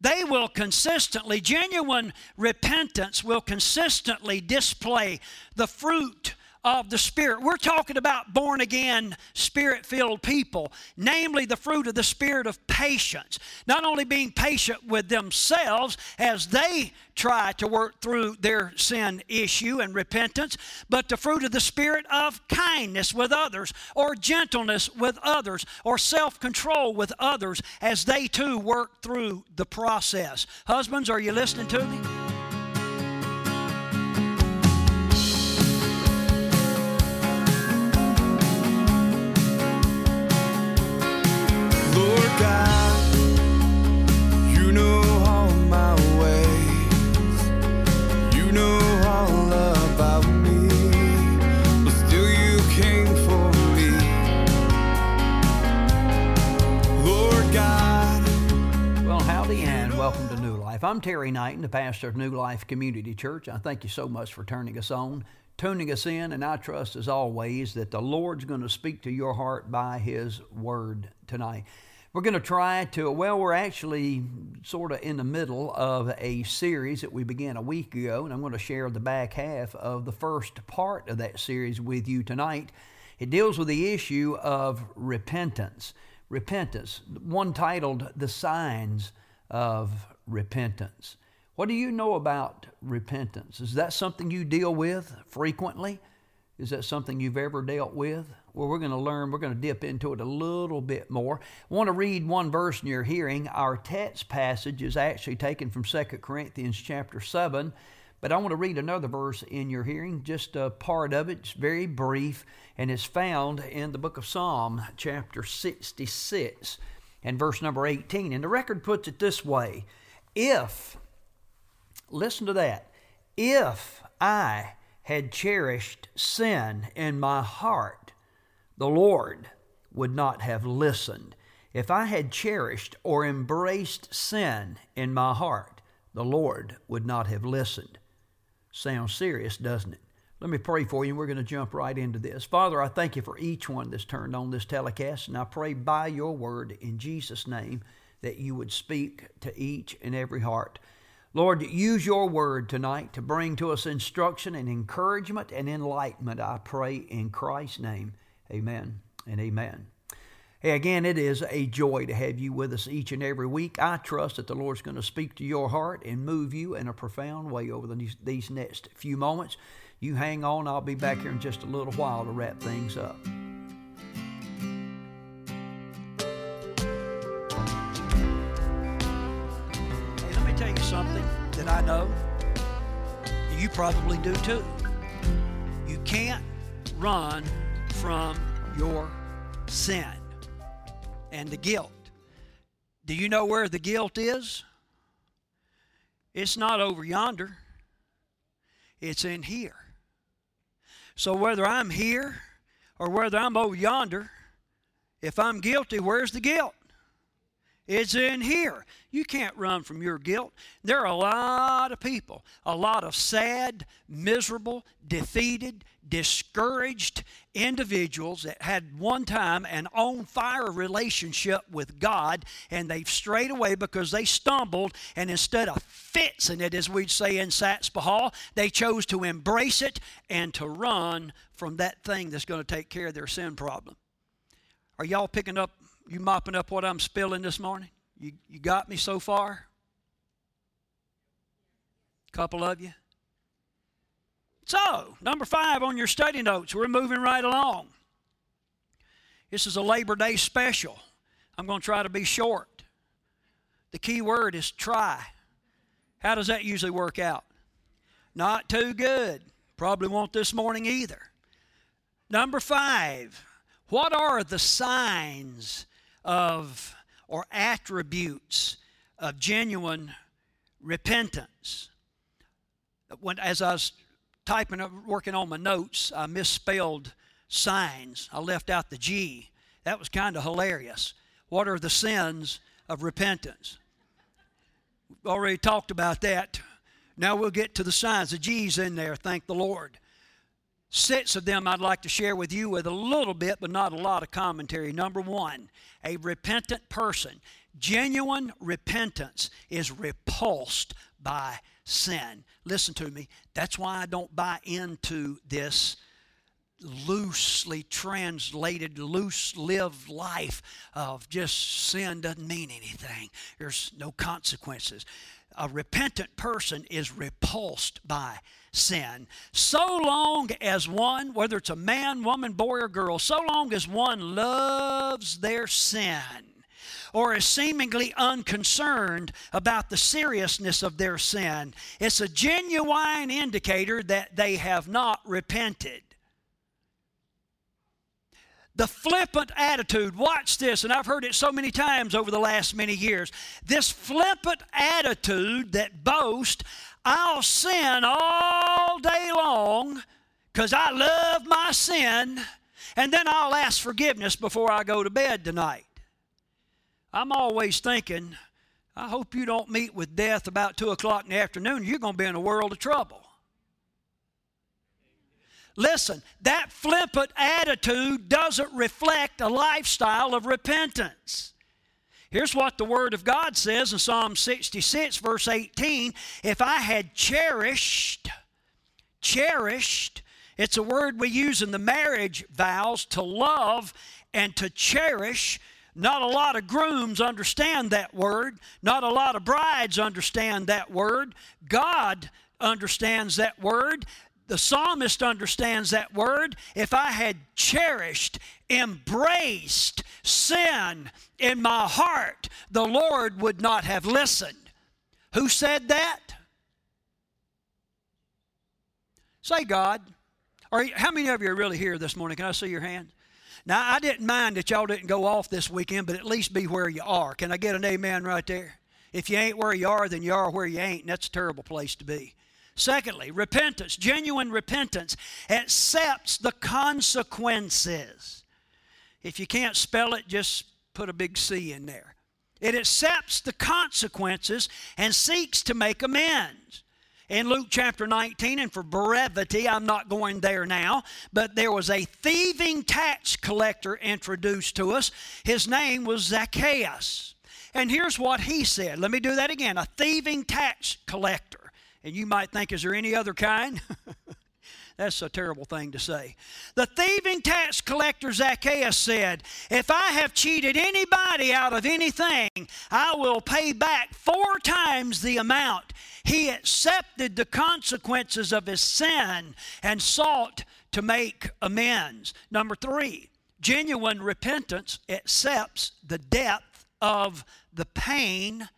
they will consistently, genuine repentance will consistently display the fruit of the Spirit. We're talking about born again, spirit filled people, namely the fruit of the Spirit of patience. Not only being patient with themselves as they try to work through their sin issue and repentance, but the fruit of the Spirit of kindness with others, or gentleness with others, or self control with others as they too work through the process. Husbands, are you listening to me? I'm Terry Knighton, the pastor of New Life Community Church. I thank you so much for turning us on, tuning us in, and I trust as always that the Lord's going to speak to your heart by His Word tonight. We're going to try to, well, we're actually sort of in the middle of a series that we began a week ago, and I'm going to share the back half of the first part of that series with you tonight. It deals with the issue of repentance. Repentance, one titled The Signs of repentance. What do you know about repentance? Is that something you deal with frequently? Is that something you've ever dealt with? Well, we're going to learn, we're going to dip into it a little bit more. I want to read one verse in your hearing. Our text passage is actually taken from 2 Corinthians chapter 7, but I want to read another verse in your hearing, just a part of it. It's very brief, and it's found in the book of Psalm, chapter 66, and verse number 18. And the record puts it this way if, listen to that, if I had cherished sin in my heart, the Lord would not have listened. If I had cherished or embraced sin in my heart, the Lord would not have listened. Sounds serious, doesn't it? Let me pray for you, and we're going to jump right into this. Father, I thank you for each one that's turned on this telecast, and I pray by your word in Jesus' name that you would speak to each and every heart. Lord, use your word tonight to bring to us instruction and encouragement and enlightenment, I pray in Christ's name. Amen and amen. Hey, again, it is a joy to have you with us each and every week. I trust that the Lord's going to speak to your heart and move you in a profound way over the, these next few moments. You hang on, I'll be back here in just a little while to wrap things up. Something that I know you probably do too. You can't run from your sin and the guilt. Do you know where the guilt is? It's not over yonder, it's in here. So whether I'm here or whether I'm over yonder, if I'm guilty, where's the guilt? It's in here. You can't run from your guilt. There are a lot of people, a lot of sad, miserable, defeated, discouraged individuals that had one time an on fire relationship with God and they've strayed away because they stumbled and instead of fixing it, as we'd say in Satsbahal, they chose to embrace it and to run from that thing that's going to take care of their sin problem. Are y'all picking up you mopping up what I'm spilling this morning? You, you got me so far? Couple of you? So, number five on your study notes, we're moving right along. This is a Labor Day special. I'm going to try to be short. The key word is try. How does that usually work out? Not too good. Probably won't this morning either. Number five, what are the signs of or attributes of genuine repentance. When, as I was typing working on my notes, I misspelled signs. I left out the G. That was kind of hilarious. What are the sins of repentance? We've already talked about that. Now we'll get to the signs. The G's in there, thank the Lord. Six of them I'd like to share with you with a little bit, but not a lot of commentary. Number one, a repentant person Genuine repentance is repulsed by sin. Listen to me. That's why I don't buy into this loosely translated, loose lived life of just sin doesn't mean anything. There's no consequences. A repentant person is repulsed by sin. So long as one, whether it's a man, woman, boy, or girl, so long as one loves their sin or is seemingly unconcerned about the seriousness of their sin, it's a genuine indicator that they have not repented. The flippant attitude, watch this, and I've heard it so many times over the last many years. This flippant attitude that boasts, I'll sin all day long because I love my sin, and then I'll ask forgiveness before I go to bed tonight. I'm always thinking, I hope you don't meet with death about 2 o'clock in the afternoon. You're going to be in a world of trouble. Listen, that flippant attitude doesn't reflect a lifestyle of repentance. Here's what the Word of God says in Psalm 66, verse 18 If I had cherished, cherished, it's a word we use in the marriage vows to love and to cherish. Not a lot of grooms understand that word. Not a lot of brides understand that word. God understands that word. The psalmist understands that word. If I had cherished, embraced sin in my heart, the Lord would not have listened. Who said that? Say God. Or how many of you are really here this morning? Can I see your hand? Now, I didn't mind that y'all didn't go off this weekend, but at least be where you are. Can I get an amen right there? If you ain't where you are, then you are where you ain't, and that's a terrible place to be. Secondly, repentance, genuine repentance, accepts the consequences. If you can't spell it, just put a big C in there. It accepts the consequences and seeks to make amends in Luke chapter 19, and for brevity, I'm not going there now, but there was a thieving tax collector introduced to us. His name was Zacchaeus. And here's what he said. Let me do that again a thieving tax collector. And you might think, is there any other kind? That's a terrible thing to say. The thieving tax collector Zacchaeus said, If I have cheated anybody out of anything, I will pay back four times the amount. He accepted the consequences of his sin and sought to make amends. Number three, genuine repentance accepts the depth of the pain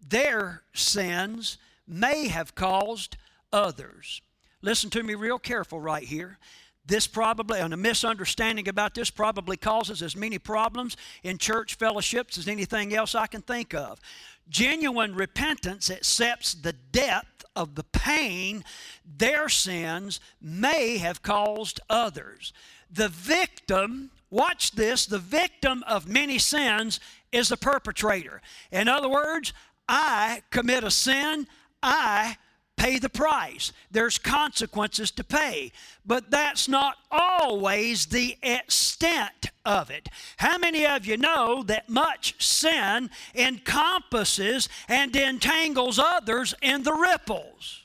their sins may have caused others. Listen to me real careful right here. This probably, and a misunderstanding about this probably causes as many problems in church fellowships as anything else I can think of. Genuine repentance accepts the depth of the pain their sins may have caused others. The victim, watch this, the victim of many sins is the perpetrator. In other words, I commit a sin, I pay the price. There's consequences to pay. But that's not always the extent of it. How many of you know that much sin encompasses and entangles others in the ripples?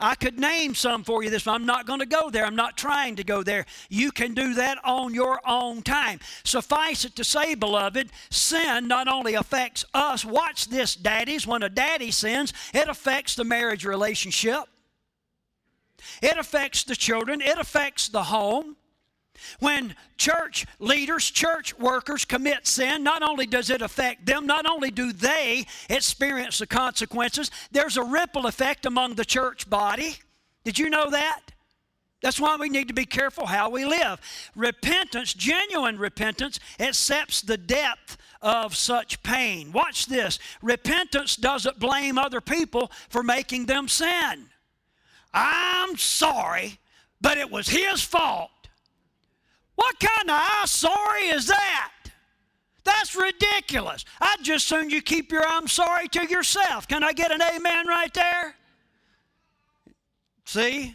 I could name some for you this. I'm not going to go there. I'm not trying to go there. You can do that on your own time. Suffice it to say, beloved, sin not only affects us, watch this, daddies. When a daddy sins, it affects the marriage relationship, it affects the children, it affects the home. When church leaders, church workers commit sin, not only does it affect them, not only do they experience the consequences, there's a ripple effect among the church body. Did you know that? That's why we need to be careful how we live. Repentance, genuine repentance, accepts the depth of such pain. Watch this. Repentance doesn't blame other people for making them sin. I'm sorry, but it was his fault. What kind of I'm sorry is that? That's ridiculous. I'd just soon you keep your I'm sorry to yourself. Can I get an amen right there? See?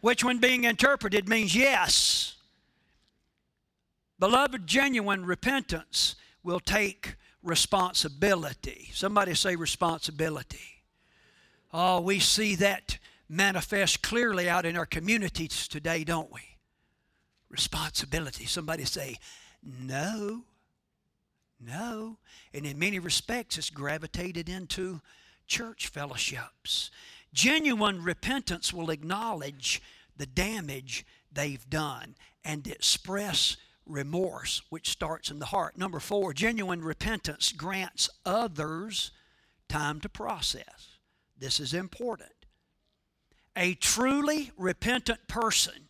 Which one being interpreted means yes. Beloved, genuine repentance will take responsibility. Somebody say responsibility. Oh, we see that manifest clearly out in our communities today, don't we? Responsibility. Somebody say, no, no. And in many respects, it's gravitated into church fellowships. Genuine repentance will acknowledge the damage they've done and express remorse, which starts in the heart. Number four, genuine repentance grants others time to process. This is important. A truly repentant person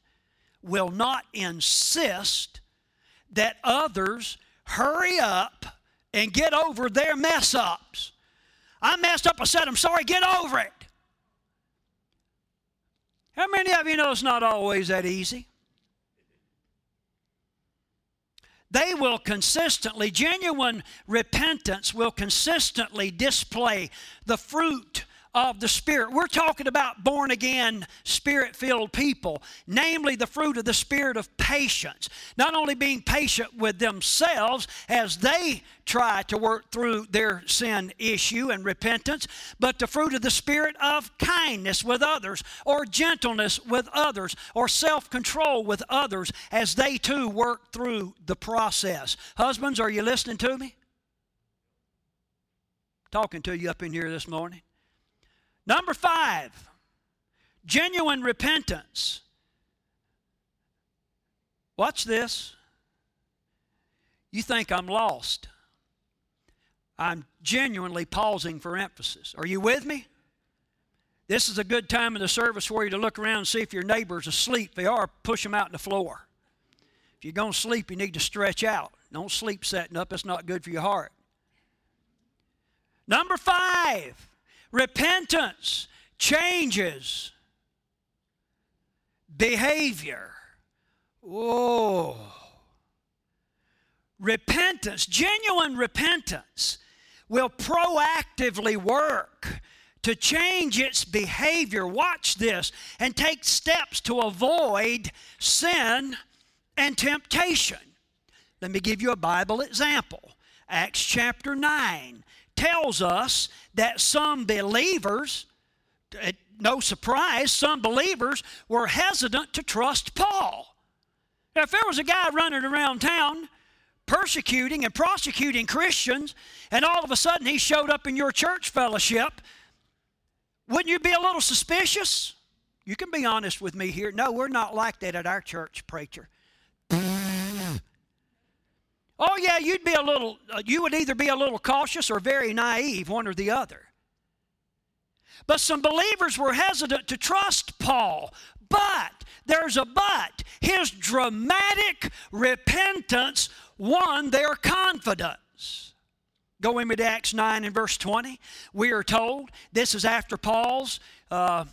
will not insist that others hurry up and get over their mess ups. I messed up, I said, I'm sorry, get over it. How many of you know it's not always that easy? They will consistently, genuine repentance will consistently display the fruit of the Spirit. We're talking about born again, spirit filled people, namely the fruit of the Spirit of patience. Not only being patient with themselves as they try to work through their sin issue and repentance, but the fruit of the Spirit of kindness with others, or gentleness with others, or self control with others as they too work through the process. Husbands, are you listening to me? Talking to you up in here this morning. Number five, genuine repentance. Watch this. You think I'm lost. I'm genuinely pausing for emphasis. Are you with me? This is a good time in the service for you to look around and see if your neighbor's asleep. If they are, push them out on the floor. If you're going to sleep, you need to stretch out. Don't sleep setting up, it's not good for your heart. Number five, Repentance changes behavior. Whoa. Repentance, genuine repentance, will proactively work to change its behavior. Watch this and take steps to avoid sin and temptation. Let me give you a Bible example. Acts chapter 9 tells us that some believers, eh, no surprise, some believers were hesitant to trust Paul. Now, if there was a guy running around town persecuting and prosecuting Christians, and all of a sudden he showed up in your church fellowship, wouldn't you be a little suspicious? You can be honest with me here. No, we're not like that at our church, preacher. Oh, yeah, you'd be a little, uh, you would either be a little cautious or very naive, one or the other. But some believers were hesitant to trust Paul. But, there's a but, his dramatic repentance won their confidence. Go with Acts 9 and verse 20. We are told this is after Paul's uh,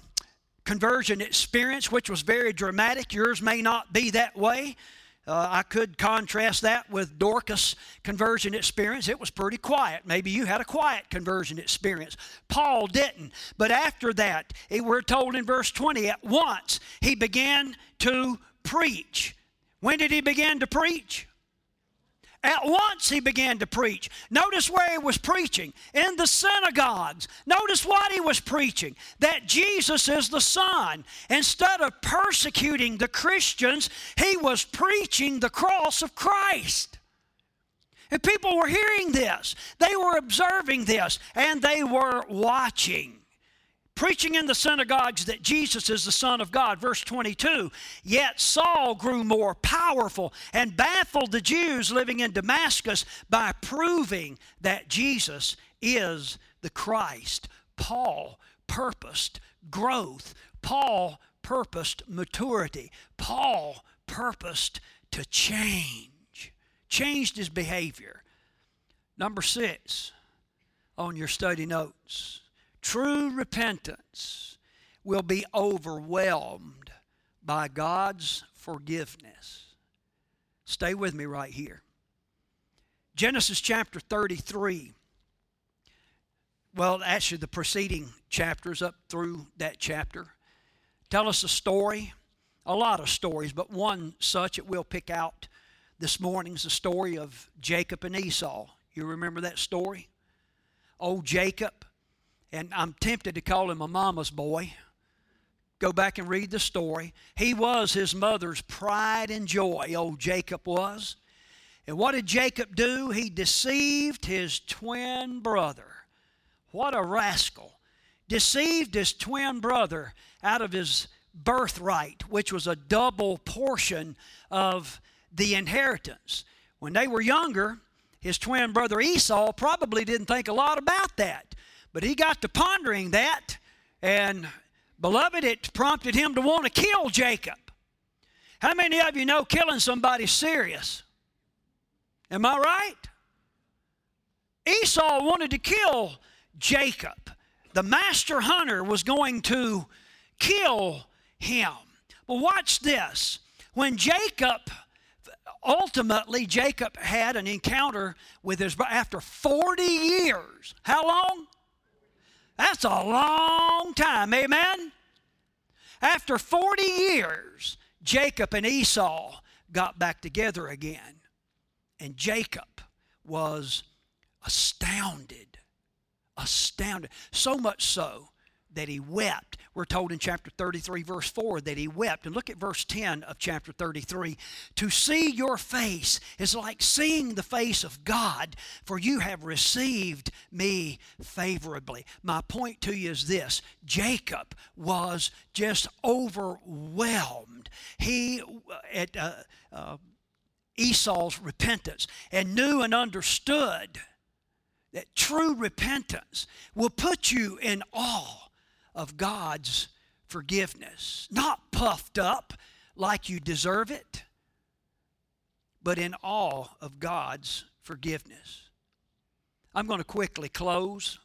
conversion experience, which was very dramatic. Yours may not be that way. Uh, I could contrast that with Dorcas' conversion experience. It was pretty quiet. Maybe you had a quiet conversion experience. Paul didn't. But after that, we're told in verse 20, at once he began to preach. When did he begin to preach? At once he began to preach. Notice where he was preaching in the synagogues. Notice what he was preaching that Jesus is the Son. Instead of persecuting the Christians, he was preaching the cross of Christ. And people were hearing this, they were observing this, and they were watching preaching in the synagogues that Jesus is the Son of God. Verse 22 Yet Saul grew more powerful and baffled the Jews living in Damascus by proving that Jesus is the Christ. Paul purposed growth, Paul purposed maturity, Paul purposed to change, changed his behavior. Number six on your study notes True repentance will be overwhelmed by God's forgiveness. Stay with me right here. Genesis chapter 33. Well, actually, the preceding chapters up through that chapter tell us a story, a lot of stories, but one such that we'll pick out this morning is the story of Jacob and Esau. You remember that story? Old Jacob, and I'm tempted to call him a mama's boy. Go back and read the story. He was his mother's pride and joy, old Jacob was. And what did Jacob do? He deceived his twin brother. What a rascal. Deceived his twin brother out of his birthright, which was a double portion of the inheritance. When they were younger, his twin brother Esau probably didn't think a lot about that. But he got to pondering that, and beloved, it prompted him to want to kill Jacob. How many of you know killing somebody serious? Am I right? Esau wanted to kill Jacob. The master hunter was going to kill him. But watch this. When Jacob, ultimately, Jacob had an encounter with his brother after 40 years. How long? That's a long time. Amen? After 40 years, Jacob and Esau got back together again. And Jacob was astounded. Astounded. So much so that he wept. We're told in chapter 33, verse 4, that he wept. And look at verse 10 of chapter 33. To see your face is like seeing the face of God, for you have received me favorably. My point to you is this Jacob was just overwhelmed. He, at uh, uh, Esau's repentance and knew and understood that true repentance will put you in awe of God's forgiveness. Not puffed up like you deserve it, but in awe of God's forgiveness. I'm going to quickly close.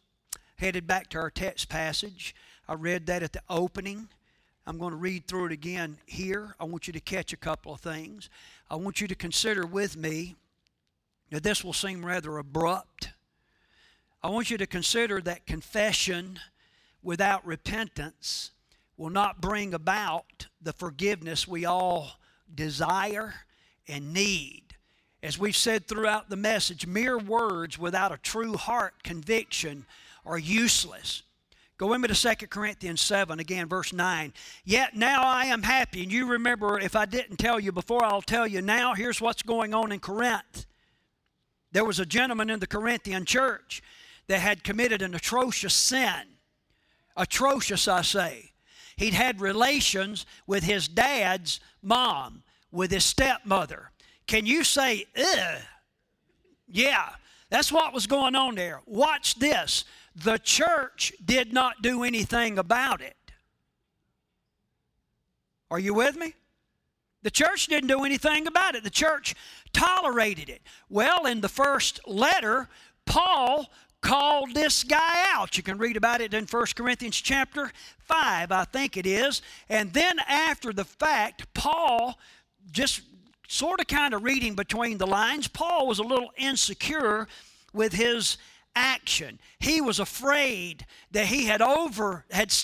Headed back to our text passage. I read that at the opening. I'm going to read through it again here. I want you to catch a couple of things. I want you to consider with me that this will seem rather abrupt. I want you to consider that confession without repentance will not bring about the forgiveness we all desire and need. As we've said throughout the message, mere words without a true heart conviction are useless. Go with me to 2 Corinthians 7, again, verse 9. Yet now I am happy. And you remember, if I didn't tell you before, I'll tell you now. Here's what's going on in Corinth. There was a gentleman in the Corinthian church that had committed an atrocious sin. Atrocious, I say. He'd had relations with his dad's mom, with his stepmother. Can you say, ugh? Yeah, that's what was going on there. Watch this. The church did not do anything about it. Are you with me? The church didn't do anything about it. The church tolerated it. Well, in the first letter, Paul called this guy out. You can read about it in 1 Corinthians chapter 5, I think it is. And then after the fact, Paul, just sort of kind of reading between the lines, Paul was a little insecure with his action. He was afraid that he had over had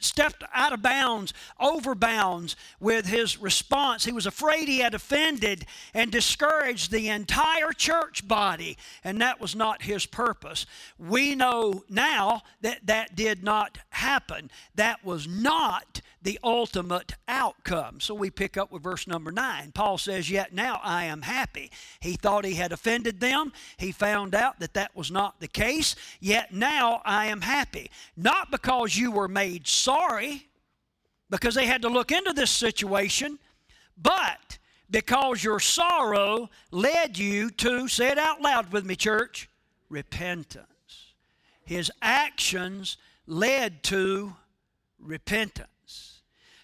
stepped out of bounds, over bounds with his response. He was afraid he had offended and discouraged the entire church body, and that was not his purpose. We know now that that did not happen. That was not the ultimate outcome. So we pick up with verse number nine. Paul says, Yet now I am happy. He thought he had offended them. He found out that that was not the case. Yet now I am happy. Not because you were made sorry, because they had to look into this situation, but because your sorrow led you to, say it out loud with me, church, repentance. His actions led to repentance.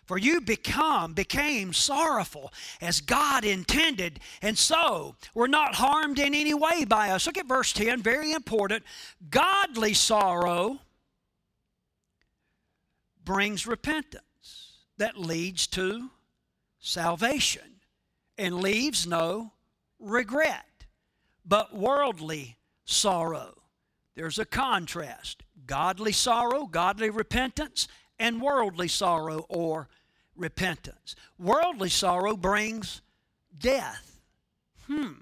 For you become, became sorrowful as God intended, and so were not harmed in any way by us. Look at verse 10, very important. Godly sorrow brings repentance that leads to salvation and leaves no regret. But worldly sorrow, there's a contrast. Godly sorrow, godly repentance, and worldly sorrow or repentance. Worldly sorrow brings death. Hmm.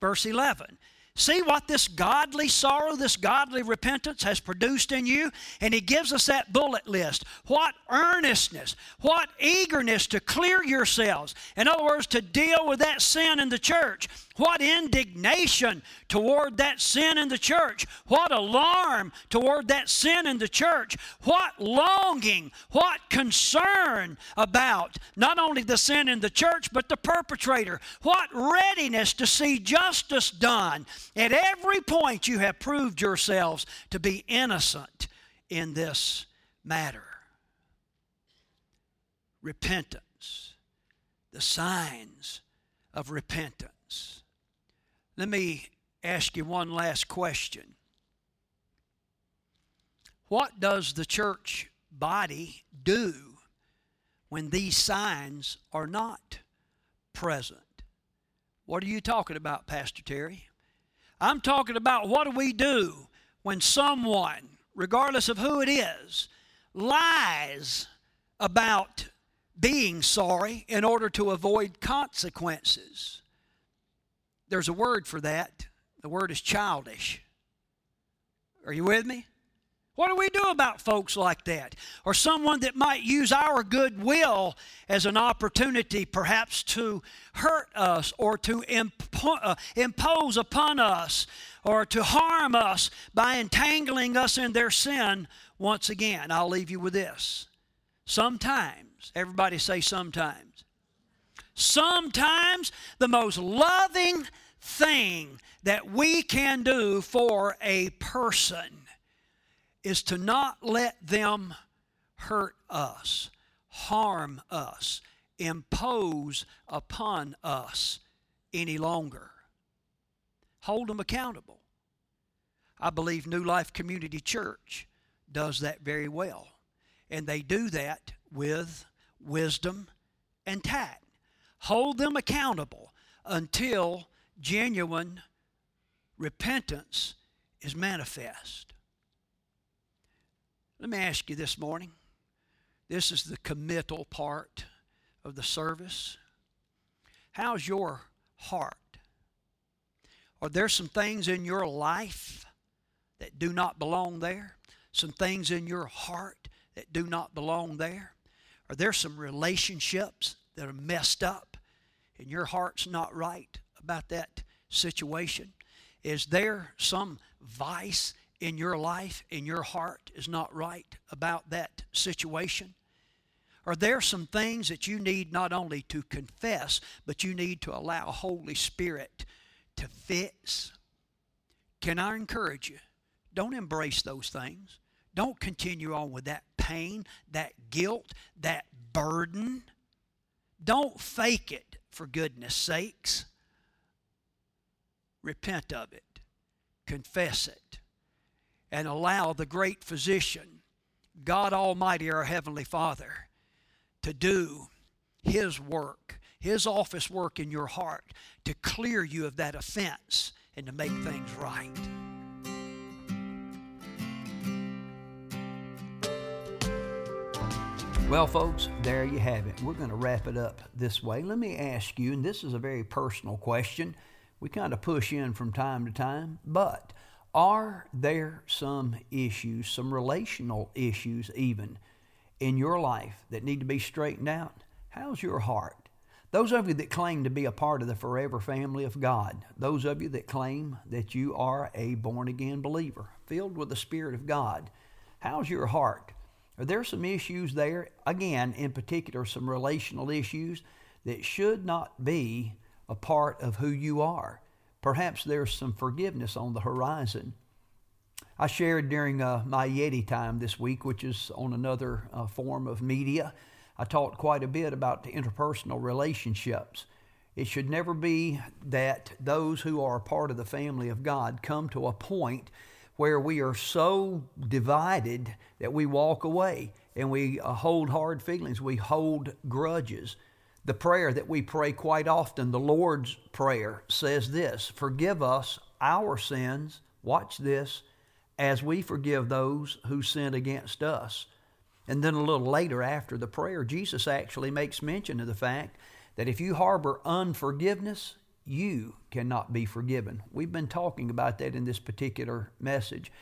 Verse 11. See what this godly sorrow, this godly repentance has produced in you? And he gives us that bullet list. What earnestness, what eagerness to clear yourselves. In other words, to deal with that sin in the church. What indignation toward that sin in the church. What alarm toward that sin in the church. What longing, what concern about not only the sin in the church, but the perpetrator. What readiness to see justice done. At every point, you have proved yourselves to be innocent in this matter. Repentance, the signs of repentance. Let me ask you one last question. What does the church body do when these signs are not present? What are you talking about, Pastor Terry? I'm talking about what do we do when someone, regardless of who it is, lies about being sorry in order to avoid consequences. There's a word for that. The word is childish. Are you with me? What do we do about folks like that? Or someone that might use our goodwill as an opportunity, perhaps, to hurt us or to impo- uh, impose upon us or to harm us by entangling us in their sin once again. I'll leave you with this. Sometimes, everybody say sometimes. Sometimes the most loving thing that we can do for a person is to not let them hurt us, harm us, impose upon us any longer. Hold them accountable. I believe New Life Community Church does that very well. And they do that with wisdom and tact hold them accountable until genuine repentance is manifest. Let me ask you this morning. This is the committal part of the service. How's your heart? Are there some things in your life that do not belong there? Some things in your heart that do not belong there? Are there some relationships that are messed up and your heart's not right about that situation? Is there some vice in your life and your heart is not right about that situation? Are there some things that you need not only to confess, but you need to allow Holy Spirit to fix? Can I encourage you? Don't embrace those things. Don't continue on with that pain, that guilt, that burden. Don't fake it, for goodness sakes. Repent of it, confess it, and allow the great physician, God Almighty, our Heavenly Father, to do His work, His office work in your heart to clear you of that offense and to make things right. Well, folks, there you have it. We're going to wrap it up this way. Let me ask you, and this is a very personal question. We kind of push in from time to time, but are there some issues, some relational issues even, in your life that need to be straightened out? How's your heart? Those of you that claim to be a part of the forever family of God, those of you that claim that you are a born again believer, filled with the Spirit of God, how's your heart? Are there some issues there? Again, in particular, some relational issues that should not be a part of who you are. Perhaps there's some forgiveness on the horizon. I shared during uh, my Yeti time this week, which is on another uh, form of media, I talked quite a bit about the interpersonal relationships. It should never be that those who are a part of the family of God come to a point where we are so divided that we walk away and we uh, hold hard feelings, we hold grudges. The prayer that we pray quite often, the Lord's Prayer, says this Forgive us our sins, watch this, as we forgive those who sin against us. And then a little later after the prayer, Jesus actually makes mention of the fact that if you harbor unforgiveness, you cannot be forgiven. We've been talking about that in this particular message.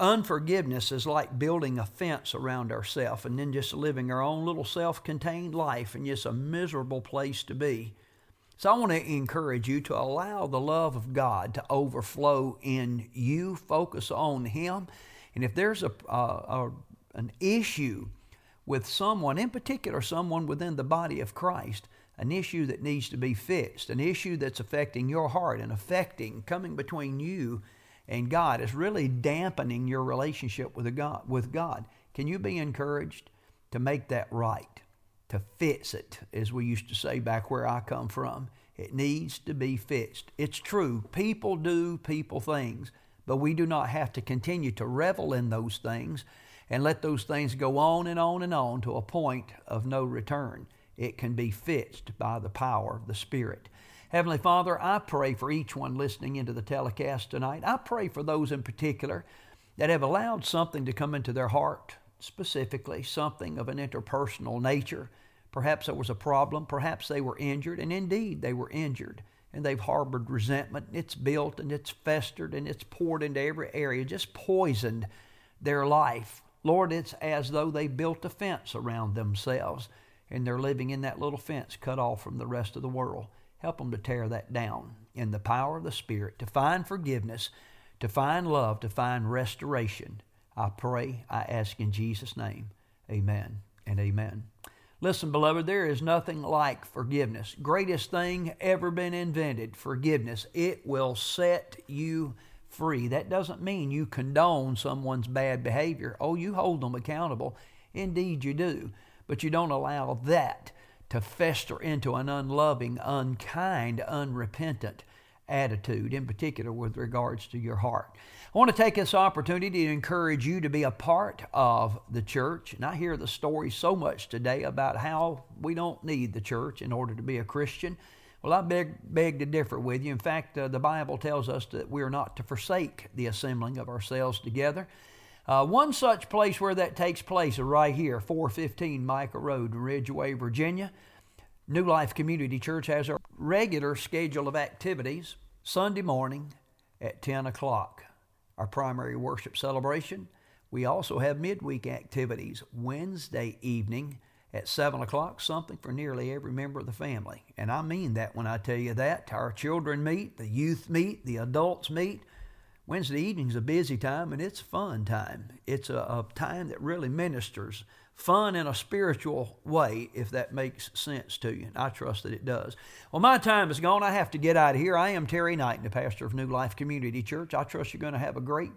Unforgiveness is like building a fence around ourselves and then just living our own little self contained life and just a miserable place to be. So I want to encourage you to allow the love of God to overflow in you. Focus on Him. And if there's a, a, a an issue with someone, in particular, someone within the body of Christ, an issue that needs to be fixed, an issue that's affecting your heart and affecting, coming between you and God is really dampening your relationship with God with God. Can you be encouraged to make that right? To fix it, as we used to say back where I come from. It needs to be fixed. It's true. People do people things, but we do not have to continue to revel in those things and let those things go on and on and on to a point of no return. It can be fixed by the power of the Spirit. Heavenly Father, I pray for each one listening into the telecast tonight. I pray for those in particular that have allowed something to come into their heart, specifically something of an interpersonal nature. Perhaps there was a problem, perhaps they were injured, and indeed they were injured. And they've harbored resentment. It's built and it's festered and it's poured into every area, just poisoned their life. Lord, it's as though they built a fence around themselves and they're living in that little fence cut off from the rest of the world. Help them to tear that down in the power of the Spirit, to find forgiveness, to find love, to find restoration. I pray, I ask in Jesus' name. Amen and amen. Listen, beloved, there is nothing like forgiveness. Greatest thing ever been invented, forgiveness. It will set you free. That doesn't mean you condone someone's bad behavior. Oh, you hold them accountable. Indeed, you do. But you don't allow that to fester into an unloving, unkind, unrepentant attitude, in particular with regards to your heart. I want to take this opportunity to encourage you to be a part of the church. And I hear the story so much today about how we don't need the church in order to be a Christian. Well, I beg, beg to differ with you. In fact, uh, the Bible tells us that we are not to forsake the assembling of ourselves together. Uh, one such place where that takes place is right here, 415 Micah Road Ridgeway, Virginia. New Life Community Church has a regular schedule of activities Sunday morning at 10 o'clock, our primary worship celebration. We also have midweek activities Wednesday evening at 7 o'clock, something for nearly every member of the family. And I mean that when I tell you that. Our children meet, the youth meet, the adults meet. Wednesday evening's a busy time and it's fun time. It's a, a, time that really ministers fun in a spiritual way, if that makes sense to you. And I trust that it does. Well, my time is gone. I have to get out of here. I am Terry Knight, the pastor of New Life Community Church. I trust you're going to have a great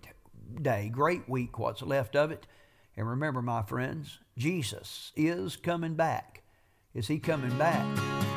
day, great week, what's left of it. And remember, my friends, Jesus is coming back. Is he coming back?